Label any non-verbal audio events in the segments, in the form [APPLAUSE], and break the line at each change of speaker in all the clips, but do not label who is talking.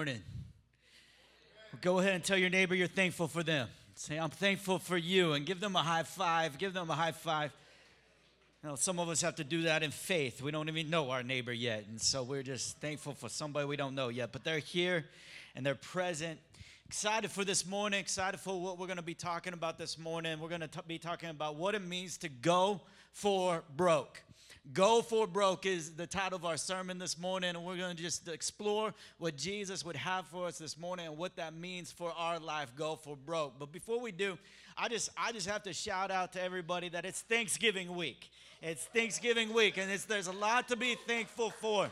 Morning. Well, go ahead and tell your neighbor you're thankful for them. Say, I'm thankful for you, and give them a high five. Give them a high five. You know, some of us have to do that in faith. We don't even know our neighbor yet. And so we're just thankful for somebody we don't know yet. But they're here and they're present. Excited for this morning, excited for what we're going to be talking about this morning. We're going to be talking about what it means to go for broke. Go for Broke is the title of our sermon this morning, and we're going to just explore what Jesus would have for us this morning and what that means for our life. Go for Broke. But before we do, I just I just have to shout out to everybody that it's Thanksgiving week. It's Thanksgiving week, and there's a lot to be thankful for.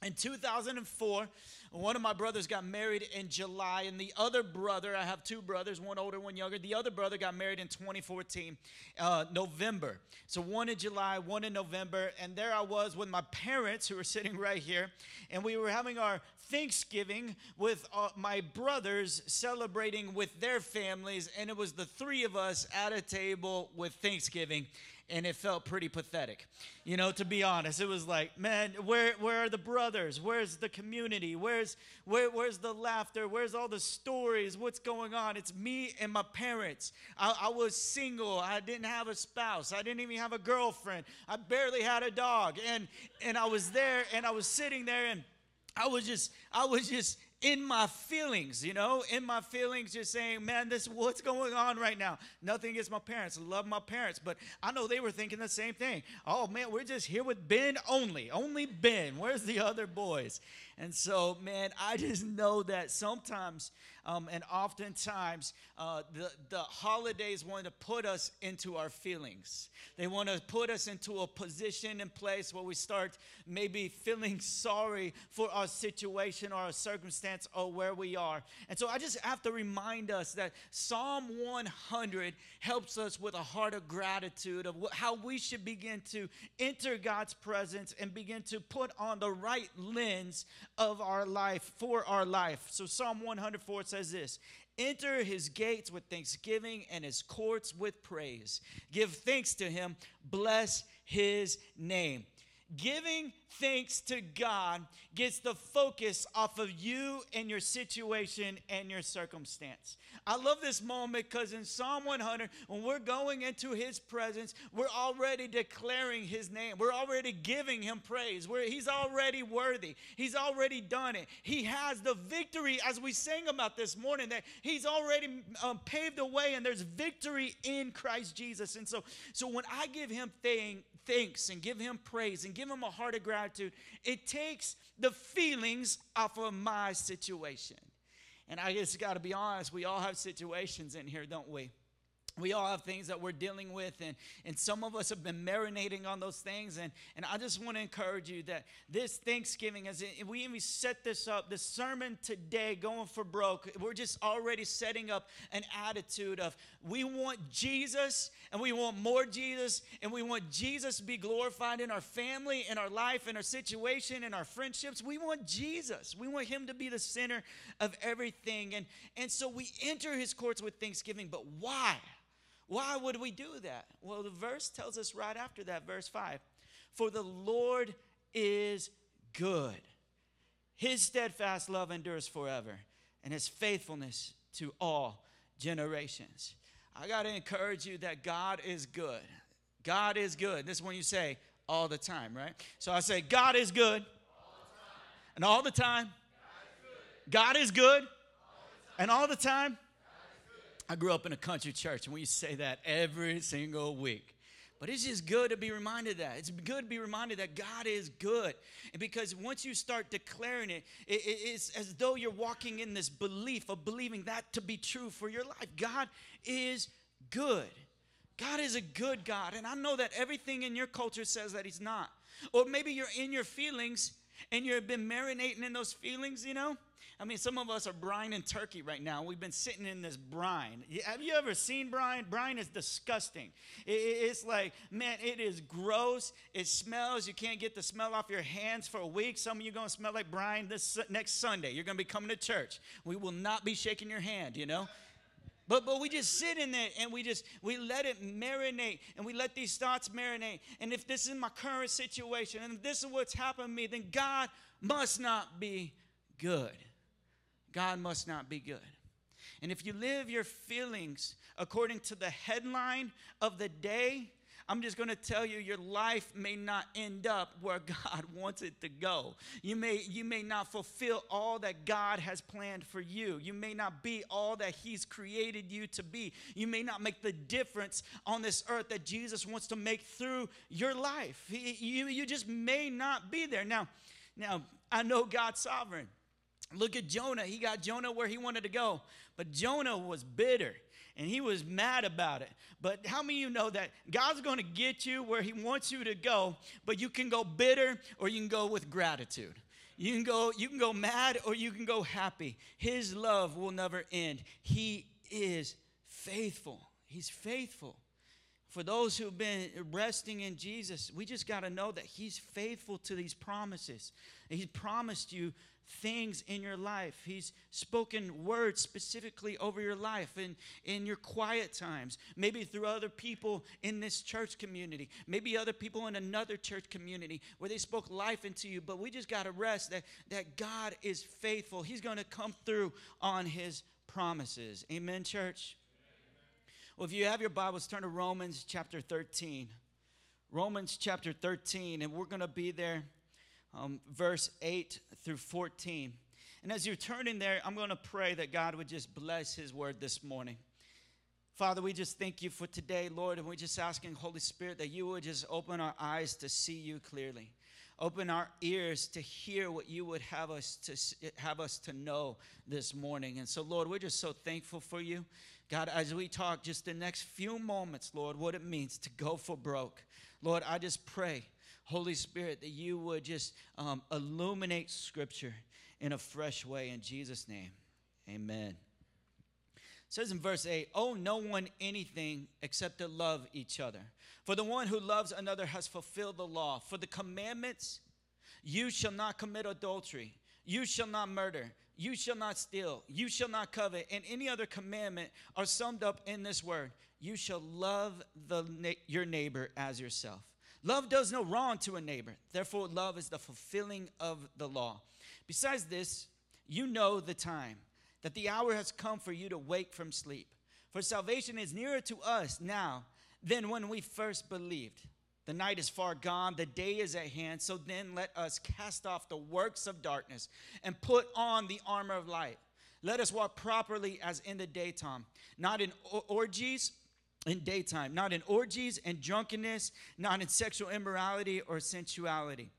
In 2004, one of my brothers got married in July, and the other brother, I have two brothers, one older, one younger. The other brother got married in 2014, uh, November. So one in July, one in November. And there I was with my parents, who were sitting right here, and we were having our Thanksgiving with uh, my brothers celebrating with their families, and it was the three of us at a table with Thanksgiving and it felt pretty pathetic. You know, to be honest, it was like, man, where where are the brothers? Where's the community? Where's where where's the laughter? Where's all the stories? What's going on? It's me and my parents. I, I was single. I didn't have a spouse. I didn't even have a girlfriend. I barely had a dog. And and I was there and I was sitting there and I was just I was just in my feelings, you know, in my feelings, just saying, man, this what's going on right now. Nothing against my parents. Love my parents, but I know they were thinking the same thing. Oh man, we're just here with Ben only, only Ben. Where's the other boys? And so, man, I just know that sometimes um, and oftentimes uh, the, the holidays want to put us into our feelings. They want to put us into a position and place where we start maybe feeling sorry for our situation or our circumstance or where we are. And so I just have to remind us that Psalm 100 helps us with a heart of gratitude of how we should begin to enter God's presence and begin to put on the right lens of our life for our life. So Psalm 104 says this Enter his gates with thanksgiving and his courts with praise. Give thanks to him, bless his name. Giving thanks to God gets the focus off of you and your situation and your circumstance. I love this moment because in Psalm 100, when we're going into his presence, we're already declaring his name. We're already giving him praise. We're, he's already worthy. He's already done it. He has the victory, as we sang about this morning, that he's already um, paved the way and there's victory in Christ Jesus. And so, so when I give him thing, thanks and give him praise and give him a heart of gratitude, it takes the feelings off of my situation. And I just got to be honest, we all have situations in here, don't we? We all have things that we're dealing with and, and some of us have been marinating on those things and, and i just want to encourage you that this thanksgiving as we even set this up the sermon today going for broke we're just already setting up an attitude of we want jesus and we want more jesus and we want jesus to be glorified in our family in our life in our situation in our friendships. We want jesus. We want him to be the center of everything and and so we enter his courts with thanksgiving but why why would we do that? Well, the verse tells us right after that, verse 5 For the Lord is good, his steadfast love endures forever, and his faithfulness to all generations. I got to encourage you that God is good. God is good. This is when you say all the time, right? So I say, God is good. All and all the time. God is good. All and all the time. I grew up in a country church, and we say that every single week. But it's just good to be reminded that. It's good to be reminded that God is good. And because once you start declaring it, it, it's as though you're walking in this belief of believing that to be true for your life. God is good. God is a good God. And I know that everything in your culture says that He's not. Or maybe you're in your feelings and you've been marinating in those feelings, you know, I mean, some of us are brine and turkey right now. We've been sitting in this brine. Have you ever seen brine? Brine is disgusting. It's like, man, it is gross. It smells. You can't get the smell off your hands for a week. Some of you going to smell like brine this next Sunday. You're going to be coming to church. We will not be shaking your hand, you know? But but we just sit in there and we just we let it marinate and we let these thoughts marinate. And if this is my current situation and if this is what's happened to me, then God must not be good. God must not be good. And if you live your feelings according to the headline of the day, I'm just going to tell you your life may not end up where [LAUGHS] God wants it to go. You may you may not fulfill all that God has planned for you. You may not be all that he's created you to be. You may not make the difference on this earth that Jesus wants to make through your life. You you just may not be there. Now, now I know God's sovereign. Look at Jonah. He got Jonah where he wanted to go. But Jonah was bitter and he was mad about it. But how many of you know that God's going to get you where he wants you to go, but you can go bitter or you can go with gratitude. You can go you can go mad or you can go happy. His love will never end. He is faithful. He's faithful. For those who've been resting in Jesus, we just got to know that He's faithful to these promises. He's promised you things in your life. He's spoken words specifically over your life and in your quiet times, maybe through other people in this church community, maybe other people in another church community where they spoke life into you. But we just got to rest that, that God is faithful. He's going to come through on his promises. Amen, church? Well, if you have your Bibles, turn to Romans chapter 13. Romans chapter 13, and we're going to be there um, verse 8 through 14. And as you're turning there, I'm going to pray that God would just bless His word this morning. Father, we just thank you for today, Lord, and we're just asking, Holy Spirit, that you would just open our eyes to see you clearly. Open our ears to hear what you would have us to have us to know this morning. And so, Lord, we're just so thankful for you. God, as we talk just the next few moments, Lord, what it means to go for broke. Lord, I just pray Holy Spirit, that you would just um, illuminate Scripture in a fresh way. In Jesus' name, amen. It says in verse 8, Owe no one anything except to love each other. For the one who loves another has fulfilled the law. For the commandments, you shall not commit adultery, you shall not murder, you shall not steal, you shall not covet, and any other commandment are summed up in this word you shall love the, your neighbor as yourself. Love does no wrong to a neighbor. Therefore, love is the fulfilling of the law. Besides this, you know the time, that the hour has come for you to wake from sleep. For salvation is nearer to us now than when we first believed. The night is far gone, the day is at hand. So then let us cast off the works of darkness and put on the armor of light. Let us walk properly as in the daytime, not in orgies in daytime, not in orgies and drunkenness, not in sexual immorality or sensuality,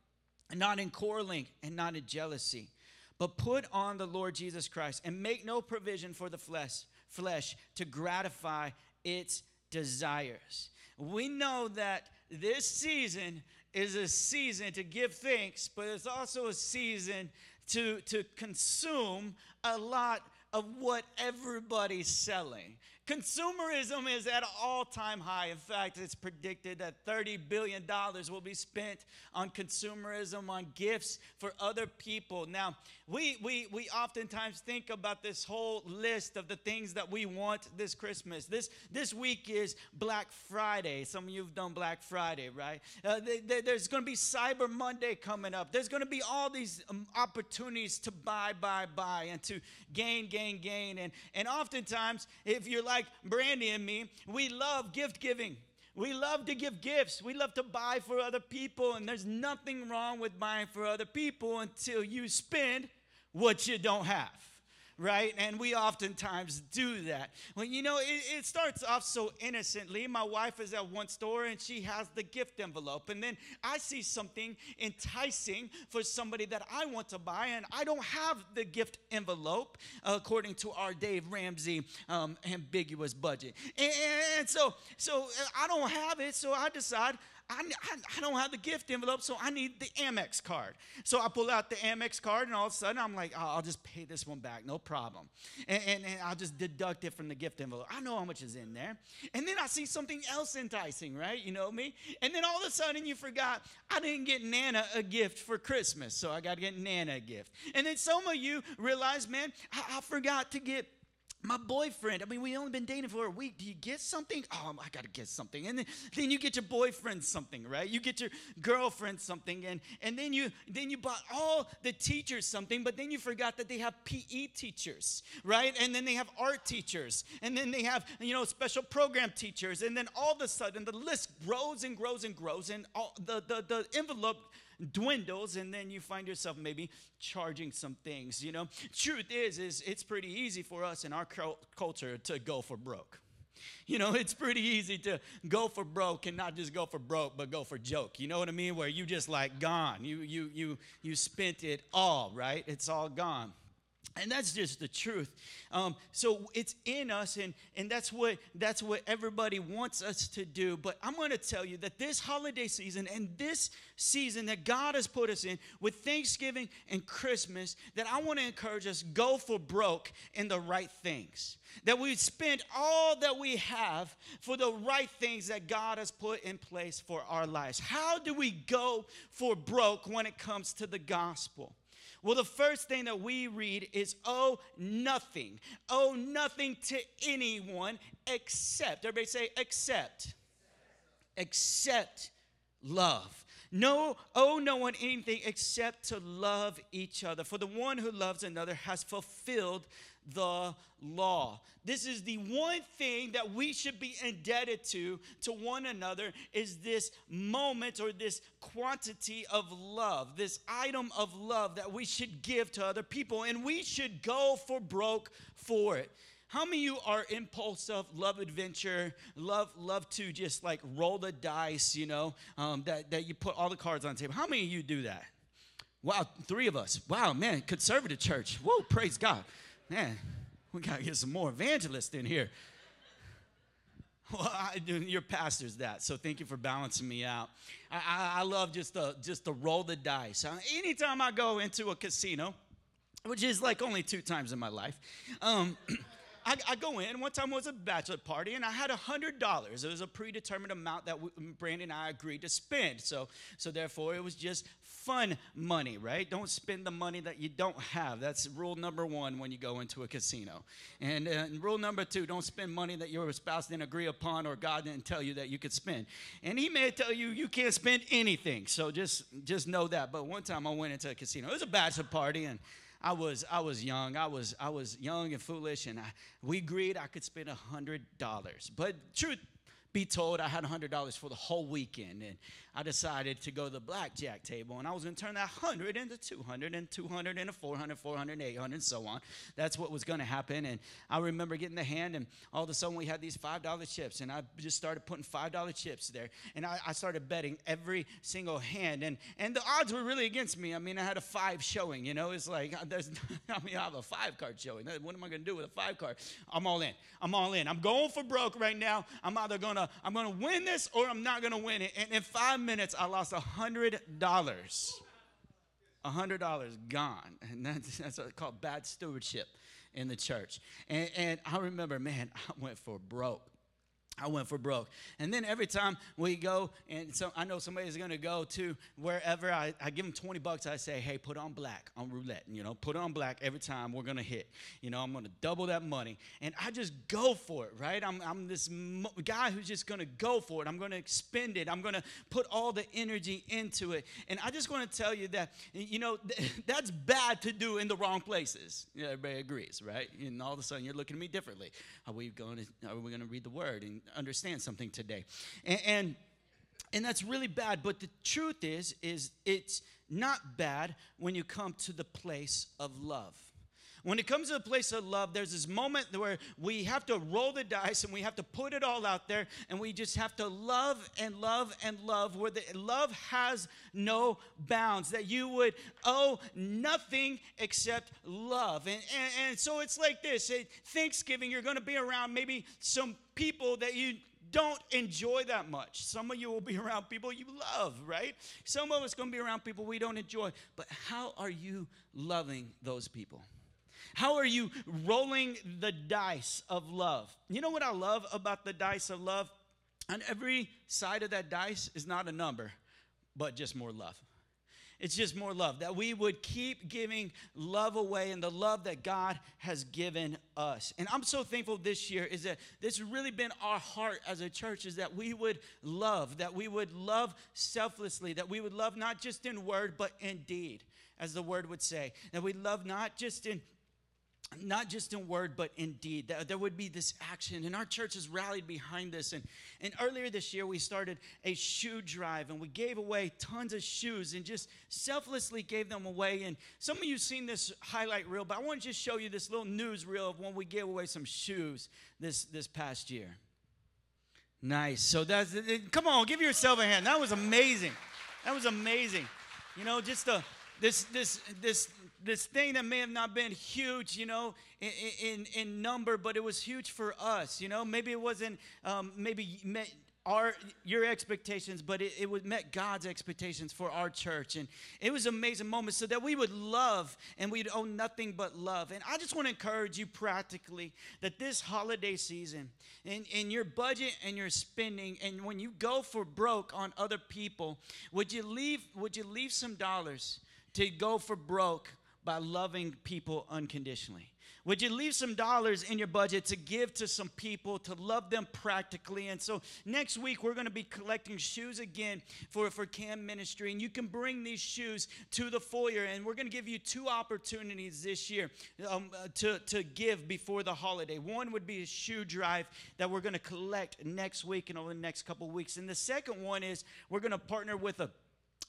not in quarreling and not in jealousy. But put on the Lord Jesus Christ and make no provision for the flesh, flesh to gratify its desires. We know that this season is a season to give thanks, but it's also a season to, to consume a lot of what everybody's selling. Consumerism is at an all time high. In fact, it's predicted that $30 billion will be spent on consumerism, on gifts for other people. Now, we, we, we oftentimes think about this whole list of the things that we want this Christmas. This, this week is Black Friday. Some of you have done Black Friday, right? Uh, there's going to be Cyber Monday coming up. There's going to be all these um, opportunities to buy, buy, buy, and to gain, gain, gain. And, and oftentimes, if you're like, like Brandy and me, we love gift giving. We love to give gifts. We love to buy for other people. And there's nothing wrong with buying for other people until you spend what you don't have right? And we oftentimes do that. Well, you know, it, it, starts off so innocently. My wife is at one store and she has the gift envelope. And then I see something enticing for somebody that I want to buy, and I don't have the gift envelope according to our Dave Ramsey um, ambiguous budget. And, and so, so I don't have it, so I decide I, I, I, don't have the gift envelope, so I need the Amex card. So I pull out the Amex card, and all of a sudden I'm like, I'll just pay this one back, no problem. And, and, and, I'll just deduct it from the gift envelope. I know how much is in there. And then I see something else enticing, right? You know me? And then all of a sudden you forgot, I didn't get Nana a gift for Christmas, so I got to get Nana a gift. And then some of you realize, man, I, I forgot to get my boyfriend, I mean, we only been dating for a week. Do you get something? Oh, I got to get something. And then, then you get your boyfriend something, right? You get your girlfriend something. And, and then, you, then you bought all the teachers something, but then you forgot that they have PE teachers, right? And then they have art teachers. And then they have, you know, special program teachers. And then all of a sudden, the list grows and grows and grows. And all, the, the, the envelope dwindles and then you find yourself maybe charging some things you know truth is is it's pretty easy for us in our culture to go for broke you know, it's pretty easy to go for broke and not just go for broke, but go for joke. You know what I mean? Where you just like gone. You you you you spent it all, right? It's all gone and that's just the truth. Um, so it's in us and, and that's what that's what everybody wants us to do. But i'm going to tell you that this holiday season and this season that god has put us in with thanksgiving and christmas that i want to encourage us go for broke in the right things. That we spend all that we have for the right things that god has put in place for our lives. How do we go for broke when it comes to the gospel well, the first thing that we read is owe nothing. Owe nothing to anyone except, everybody say, except. Except love. No, owe no one anything except to love each other. For the one who loves another has fulfilled the law. This is the one thing that we should be indebted to to one another is this moment or this quantity of love, this item of love that we should give to other people and we should go for broke for it. How many of you are impulsive, love adventure, love love to just like roll the dice, you know, um, that, that you put all the cards on the table? How many of you do that? Wow, three of us. Wow, man, conservative church. Whoa, praise God. Man, we got to get some more evangelists in here. [LAUGHS] Well, I, your pastor's that, so thank you for balancing me out. I, I, I love just to just to roll the dice. Uh, anytime I go into a casino, which is like only two times in my life, um, [CLEARS THROAT] I, I, go in. One time was a bachelor party, and I had hundred dollars. It was a predetermined amount that we, Brandon and I agreed to spend. So, so therefore, it was just fun money, right? Don't spend the money that you don't have. That's rule number one when you go into a casino. And, uh, and rule number two: don't spend money that your spouse didn't agree upon or God didn't tell you that you could spend. And He may tell you you can't spend anything. So just just know that. But one time I went into a casino. It was a bachelor party, and I was I was young. I was I was young and foolish, and I, we agreed I could spend a hundred dollars. But truth be told, I had $100 for the whole weekend. And I decided to go to the blackjack table. And I was going to turn that 100 into 200 and 200 into 400, 400, 800, and so on. That's what was going to happen. And I remember getting the hand, and all of a sudden we had these $5 chips. And I just started putting $5 chips there. And I, I started betting every single hand. And, and the odds were really against me. I mean, I had a five showing. You know, it's like, [LAUGHS] there's, I mean, I have a five card showing. What am I going to do with a five card? I'm all in. I'm all in. I'm going for broke right now. I'm either going to gonna I'm gonna win this or I'm not gonna win it. And in five minutes, I lost a hundred dollars. A hundred dollars gone, [LAUGHS] and that's that's called bad stewardship in the church. And, and I remember, man, [LAUGHS] I went for broke. I went for broke. And then every time we go, and so I know somebody's to go to wherever, I, I give them 20 bucks. I say, hey, put on black on roulette. You know, put on black every time we're to hit. You know, I'm to double that money. And I just go for it, right? I'm, I'm this guy who's just to go for it. I'm to expend it. I'm to put all the energy into it. And I just want to tell you that, you know, th- [LAUGHS] that's bad to do in the wrong places. Yeah, everybody agrees, right? And all of a sudden you're looking at me differently. Are we going to, are we to read the word? And understand something today. And, and, and that's really bad, but the truth is, is it's not bad when you come to the place of love. When it comes to the place of love, there's this moment where we have to roll the dice and we have to put it all out there and we just have to love and love and love where the love has no bounds, that you would owe nothing except love. And, and, and so it's like this at Thanksgiving, you're going to be around maybe some people that you don't enjoy that much. Some of you will be [LAUGHS] around people you love, right? Some of us going to be around people we don't enjoy. But how are you loving those people? How are you rolling the dice of love? You know what I love about the dice of love? On every side of that dice is not a number, but just more love. It's just more love. That we would keep giving love away and the love that God has given us. And I'm so thankful this year is that this really been our heart as a church is that we would love, that we would love selflessly, that we would love not just in word, but in deed, as the word would say. That we love not just in not just in word but in deed. There would be this action and our church has rallied behind this. And, and earlier this year we started a shoe drive and we gave away tons of shoes and just selflessly gave them away. And some of you have seen this highlight reel but i want to just show you this little news reel of when we gave away some shoes this this past year. Nice. So that's come on give yourself a hand. That was amazing. That was amazing. You know just a this this this this thing that may have not been huge, you know, in, in, in number, but it was huge for us, you know. Maybe it wasn't, um, maybe met our your expectations, but it, it met God's expectations for our church. And it was an amazing moment so that we would love and we'd owe nothing but love. And I just want to encourage you practically that this holiday season, in, in your budget and your spending, and when you go for broke on other people, would you leave, would you leave some dollars to go for broke by loving people unconditionally? Would you leave some dollars in your budget to give to some people, to love them practically? And so next week, we're going to be collecting shoes again for, for CAM Ministry. And you can bring these shoes to the foyer. And we're going to give you two opportunities this year um, uh, to, to give before the holiday. One would be a shoe drive that we're going to collect next week and over the next couple weeks. And the second one is we're going to partner with a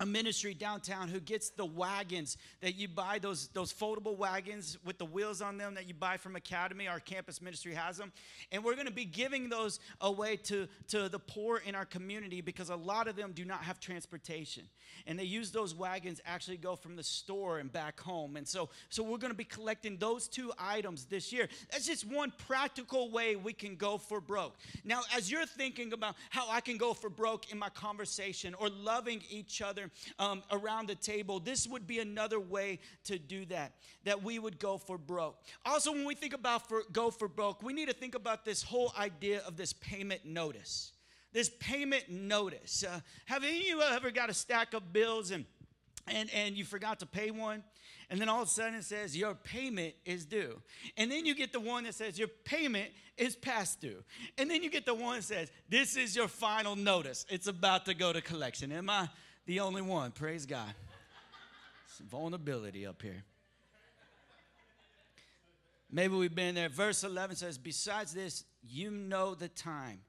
a ministry downtown who gets the wagons that you buy those those foldable wagons with the wheels on them that you buy from academy. Our campus ministry has them. And we're going to be giving those away to to the poor in our community because a lot of them do not have transportation. And they use those wagons actually go from the store and back home. And so so we're going to be collecting those two items this year. That's just one practical way we can go for broke. Now as you're thinking about how i can go for broke in my conversation or loving each other um, around the table, this would be another way to do that, that we would go for broke. Also, when we think about for, go for broke, we need to think about this whole idea of this payment notice. This payment notice. Uh, have any of you ever got a stack of bills and and, and you forgot to pay one, and then all of a sudden it says your payment is due. And then you get the one that says your payment is past due. And then you get the one that says this is your final notice. It's about to go to collection. Am I the only one. Praise God. Some vulnerability up here. Maybe we've been there. Verse 11 says, Besides this, you know the time,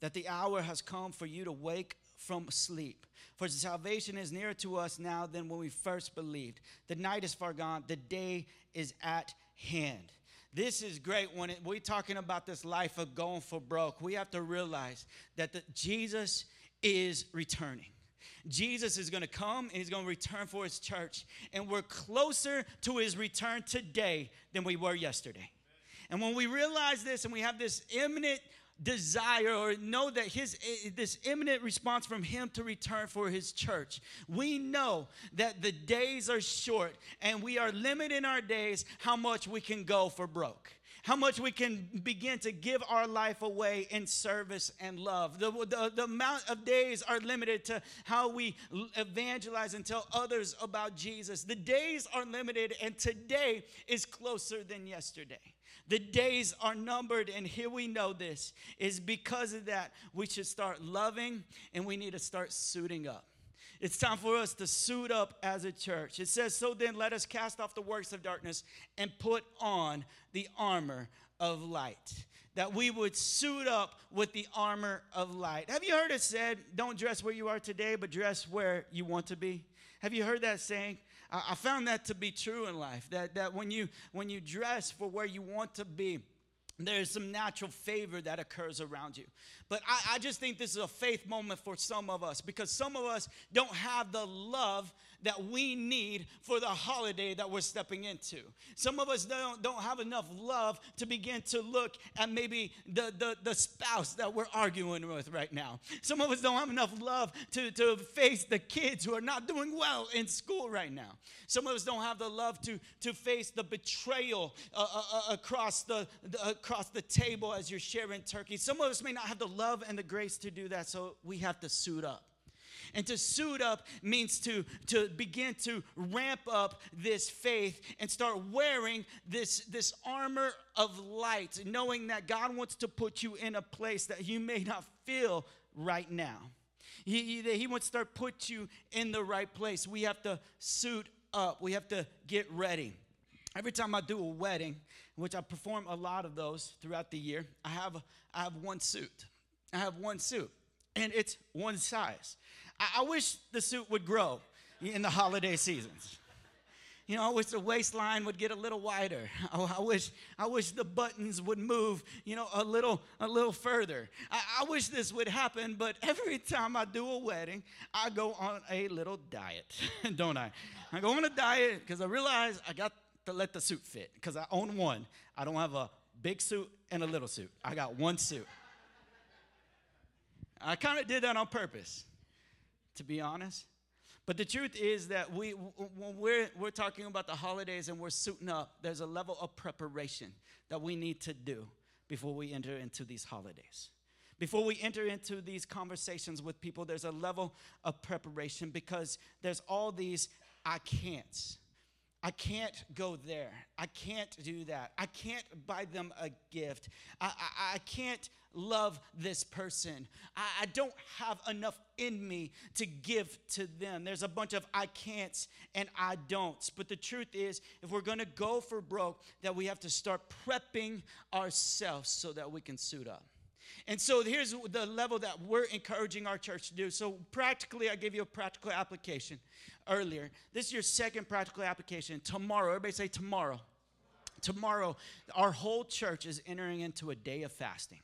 that the hour has come for you to wake from sleep. For salvation is nearer to us now than when we first believed. The night is far gone, the day is at hand. This is great when it, we're talking about this life of going for broke. We have to realize that the, Jesus is returning. Jesus is going to come and he's going to return for his church. And we're closer to his return today than we were yesterday. And when we realize this and we have this imminent desire or know that his eh, this imminent response from him to return for his church we know that the days are short and we are limiting our days how much we can go for broke how much we can begin to give our life away in service and love. The, the, the amount of days are limited to how we evangelize and tell others about Jesus. The days are limited, and today is closer than yesterday. The days are numbered, and here we know this is because of that we should start loving and we need to start suiting up. It's time for us to suit up as a church. It says, So then let us cast off the works of darkness and put on the armor of light. That we would suit up with the armor of light. Have you heard it said, Don't dress where you are today, but dress where you want to be? Have you heard that saying? I found that to be true in life. That, that when, you, when you dress for where you want to be, there's some natural favor that occurs around you. But I, I, just think this is a faith moment for some of us because some of us don't have the love that we need for the holiday that we're stepping into. Some of us don't, don't have enough love to begin to look at maybe the, the, the spouse that we're arguing with right now. Some of us don't have enough love to, to face the kids who are not doing well in school right now. Some of us don't have the love to, to face the betrayal uh, uh, uh across, the, the, across the table as you're sharing turkey. Some of us may not have the love and the grace to do that, so we have to suit up. And to suit up means to, to begin to ramp up this faith and start wearing this, this armor of light, knowing that God wants to put you in a place that you may not feel right now. He, he, he wants to start put you in the right place. We have to suit up. We have to get ready. Every time I do a wedding, which I perform a lot of those throughout the year, I have, I have one suit. I have one suit, and it's one size. I, I wish the suit would grow in the holiday seasons. You know, I wish the waistline would get a little wider. I, [LAUGHS] oh, I, wish, I wish the buttons would move, you know, a little, a little further. I, I wish this would happen, but [LAUGHS] every time I do a wedding, I go on a little diet, [LAUGHS] don't I? I go on a diet because I realize I got to let the suit fit because I own one. I don't have a big suit and a little suit. I got one suit. I kind of did that on purpose to be honest. But the truth is that we, when we're, we're talking about the holidays and we're suiting up, there's a level of preparation that we need to do before we enter into these holidays. Before we enter into these conversations with people, there's a level of preparation because there's all these I can'ts. I can't go there. I can't do that. I can't buy them a gift. I, I, I can't love this person. I, I, don't have enough in me to give to them. There's a bunch of I can'ts and I don'ts. But the truth is, if we're going to go for broke, that we have to start prepping ourselves so that we can suit up. And so here's the level that we're encouraging our church to do. So, practically, I gave you a practical application earlier. This is your second practical application. Tomorrow, everybody say tomorrow. Tomorrow, our whole church is entering into a day of fasting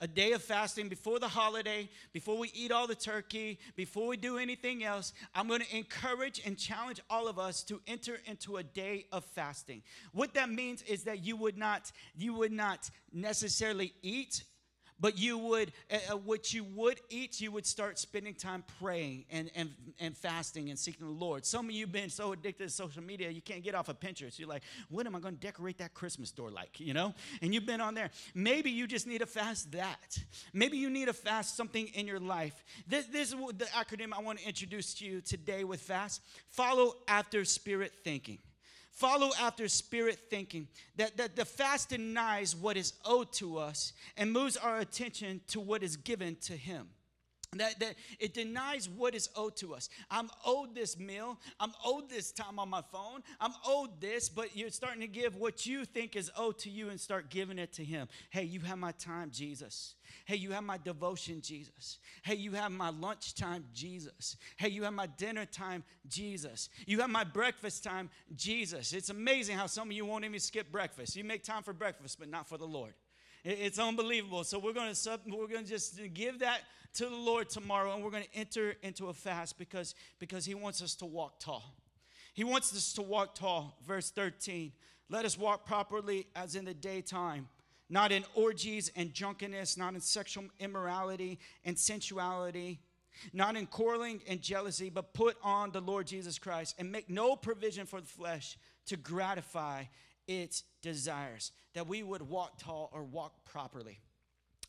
a day of fasting before the holiday, before we eat all the turkey, before we do anything else, I'm going to encourage and challenge all of us to enter into a day of fasting. What that means is that you would not you would not necessarily eat but you would uh, uh, what you would eat you would start spending time praying and, and, and fasting and seeking the lord. Some of you have been so addicted to social media you can't get off of pinterest. You're like what am i going to decorate that christmas door like? You know? And you've been on there. Maybe you just need to fast that. Maybe you need to fast something in your life. This, this is the acronym i want to introduce to you today with fast follow after spirit thinking follow after spirit thinking. That, that the fast denies what is owed to us and moves our attention to what is given to him that, that it denies what is owed to us. I'm owed this meal. I'm owed this time on my phone. I'm owed this, but you're starting to give what you think is owed to you and start giving it to Him. Hey, you have my time, Jesus. Hey, you have my devotion, Jesus. Hey, you have my lunchtime, Jesus. Hey, you have my dinner time, Jesus. You have my breakfast time, Jesus. It's amazing how some of you won't even skip breakfast. You make time for breakfast, but not for the Lord. It's unbelievable. So we're going to sub, we're going to just give that to the Lord tomorrow, and we're going to enter into a fast because because He wants us to walk tall. He wants us to walk tall. Verse 13. Let us walk properly as in the daytime, not in orgies and drunkenness, not in sexual immorality and sensuality, not in quarreling and jealousy, but put on the Lord Jesus Christ and make no provision for the flesh to gratify its desires, that we would walk tall or walk properly.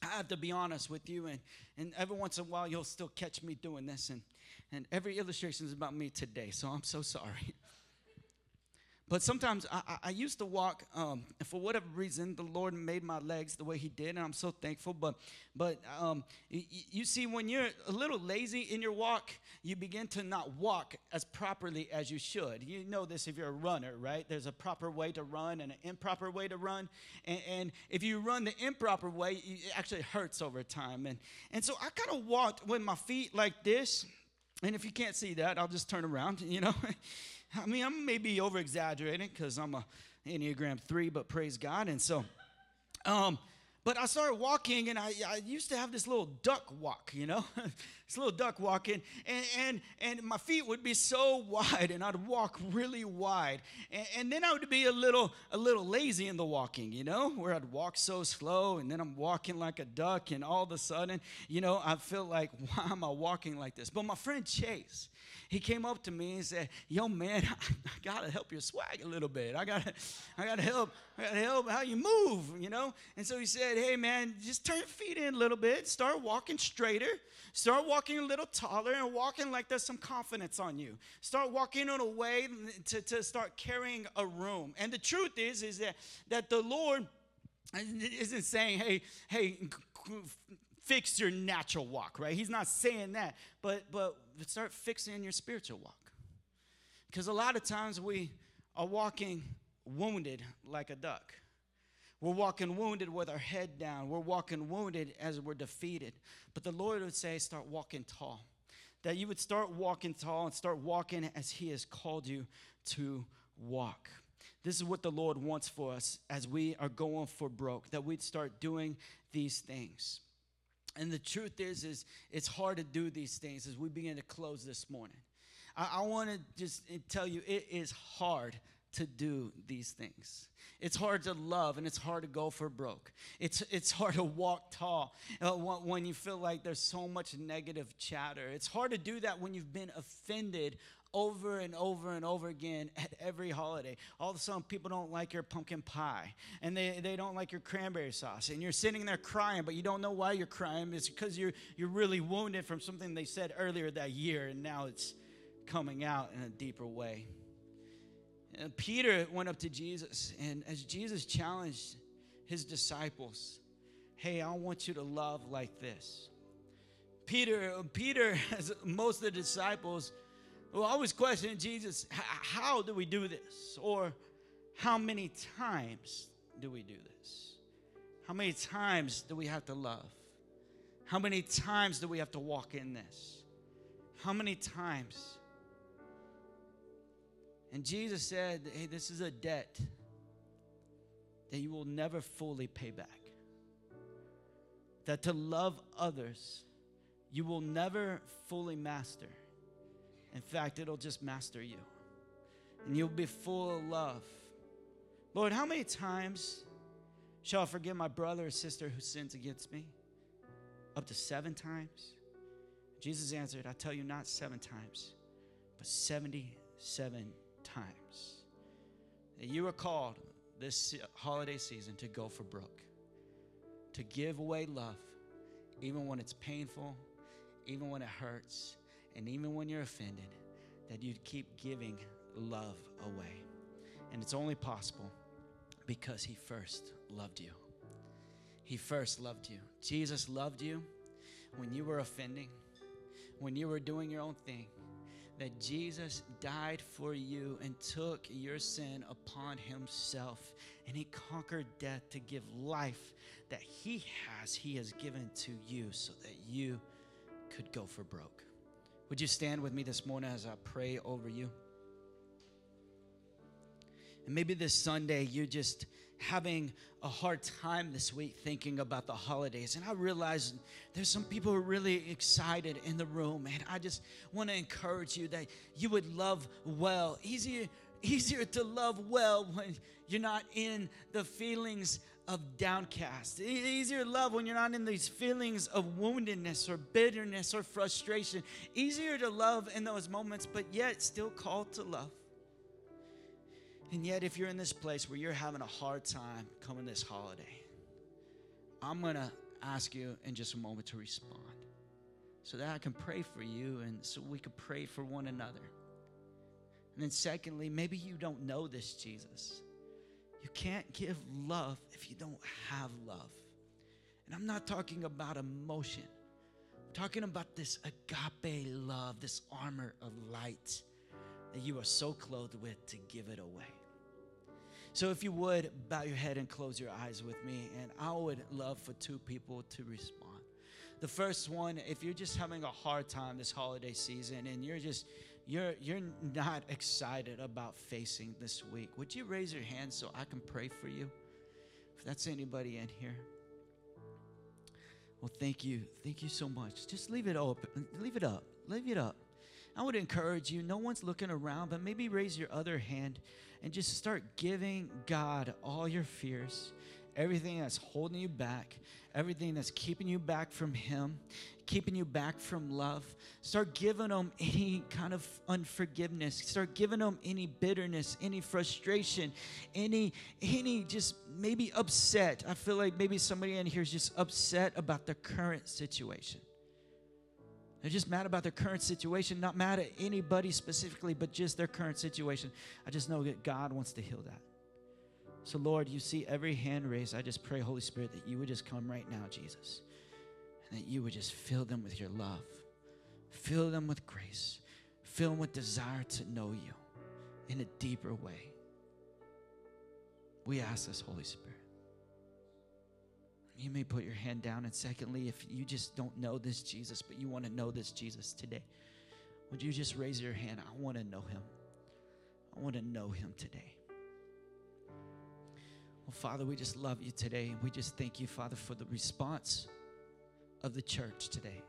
I have to be honest with you, and, and every once in a while you'll still catch me doing this, and, and every illustration is about me today, so I'm so sorry. [LAUGHS] But sometimes I, I used to walk, um, for whatever reason, the Lord made my legs the way He did, and I'm so thankful. But, but um, y- you see, when you're a little lazy in your walk, you begin to not walk as properly as you should. You know this if you're a runner, right? There's a proper way to run and an improper way to run. And, and if you run the improper way, it actually hurts over time. And, and so I kind of walked with my feet like this. And if you can't see that, I'll just turn around, [LAUGHS] you know. I mean, I'm maybe over exaggerating because I'm a Enneagram 3, but praise God. And so, um, but I started walking and I, I used to have this little duck walk, you know, [LAUGHS] this little duck walking, and, and, and my feet would be so [LAUGHS] wide, and I'd walk really wide. And, and then I would be a little, a little lazy in the walking, you know, where I'd walk so slow, and then I'm walking like a duck, and all of a sudden, you know, I feel like, [LAUGHS] why am I walking like this? But my friend Chase, he came up to me and said, Yo, man, [LAUGHS] I, gotta help your swag a little bit. I gotta, I gotta help, I gotta help how you move, you know? And so he said, Hey, man, just turn your feet in a little bit, start walking straighter, start walking a little taller, and walking like there's some confidence on you. Start walking in a way to, to start carrying a room. And the truth is, is that, that the Lord isn't saying, Hey, hey, fix your natural walk, right? He's not saying that, but but start fixing your spiritual walk. Because a lot of times we are walking wounded like a duck. We're walking wounded with our head down. We're walking wounded as we're defeated. But the Lord would say, start walking tall. That you would start walking tall and start walking as He has called you to walk. This is what the Lord wants for us as we are going for broke, that we'd start doing these things. And the truth is, is it's hard to do these things as we begin to close this morning. I, I want to just tell you, it is hard to do these things. It's hard to love and it's hard to go for broke. It's, it's hard to walk tall uh, when you feel like there's so much negative chatter. It's hard to do that when you've been offended over and over and over again at every holiday. All of a sudden, people don't like your pumpkin pie and they, they don't like your cranberry sauce. And you're sitting there crying, but you don't know why you're crying. It's because you're, you're really wounded from something they said earlier that year, and now it's coming out in a deeper way. And Peter went up to Jesus, and as Jesus challenged his disciples, hey, I want you to love like this. Peter, Peter, [LAUGHS] as most of the disciples, will always question Jesus, how do we do this? Or how many times do we do this? How many times do we have to love? How many times do we have to walk in this? How many times? And Jesus said, Hey, this is a debt that you will never fully pay back. That to love others, you will never fully master. In fact, it'll just master you. And you'll be full of love. Lord, how many times shall I forgive my brother or sister who sins against me? Up to seven times? Jesus answered, I tell you, not seven times, but 77 times. You are called this holiday season to go for broke, to give away love, even when it's painful, even when it hurts, and even when you're offended, that you'd keep giving love away. And it's only possible because He first loved you. He first loved you. Jesus loved you when you were offending, when you were doing your own thing. That Jesus died for you and took your sin upon himself, and he conquered death to give life that he has, he has given to you so that you could go for broke. Would you stand with me this morning as I pray over you? And maybe this Sunday you're just having a hard time this week thinking about the holidays. And I realize there's some people who are really excited in the room. And I just want to encourage you that you would love well. Easier, easier to love well when you're not in the feelings of downcast. It's easier to love when you're not in these feelings of woundedness or bitterness or frustration. Easier to love in those moments, but yet still called to love. And yet, if you're in this place where you're having a hard time coming this holiday, I'm going to ask you in just a moment to respond so that I can pray for you and so we can pray for one another. And then, secondly, maybe you don't know this Jesus. You can't give love if you don't have love. And I'm not talking about emotion. I'm talking about this agape love, this armor of light that you are so clothed with to give it away. So, if you would bow your head and close your eyes with me, and I would love for two people to respond. The first one, if you're just having a hard time this holiday season and you're just you're you're not [LAUGHS] excited about facing this week, would you raise your hand so I can pray for you? If that's anybody in here. Well, thank you. Thank you so much. Just leave it open. Leave it up. Leave it up. I would encourage you, no one's looking around, but maybe raise your other hand and just start giving God all your fears, everything that's holding you back, everything that's keeping you back from Him, keeping you back from love. Start giving them any kind of unforgiveness. Start giving them any bitterness, any frustration, any any just maybe upset. I feel like maybe somebody in here is just upset about the current situation. They're just mad about their current situation, not mad at anybody specifically, but just their current situation. I just know that God wants to heal that. So, Lord, you see every hand raised. I just pray, Holy Spirit, that you would just come right now, Jesus, and that you would just fill them with your love, fill them with grace, fill them with desire to know you in a deeper way. We ask this, Holy Spirit. You may put your hand down. And secondly, if you just don't know this Jesus, but you want to know this Jesus today, would you just raise your hand? I want to know him. I want to know him today. Well, Father, we just love you today. And we just thank you, Father, for the response of the church today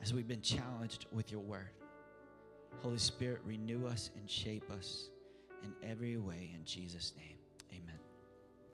as we've been challenged with your word. Holy Spirit, renew us and shape us in every way in Jesus' name.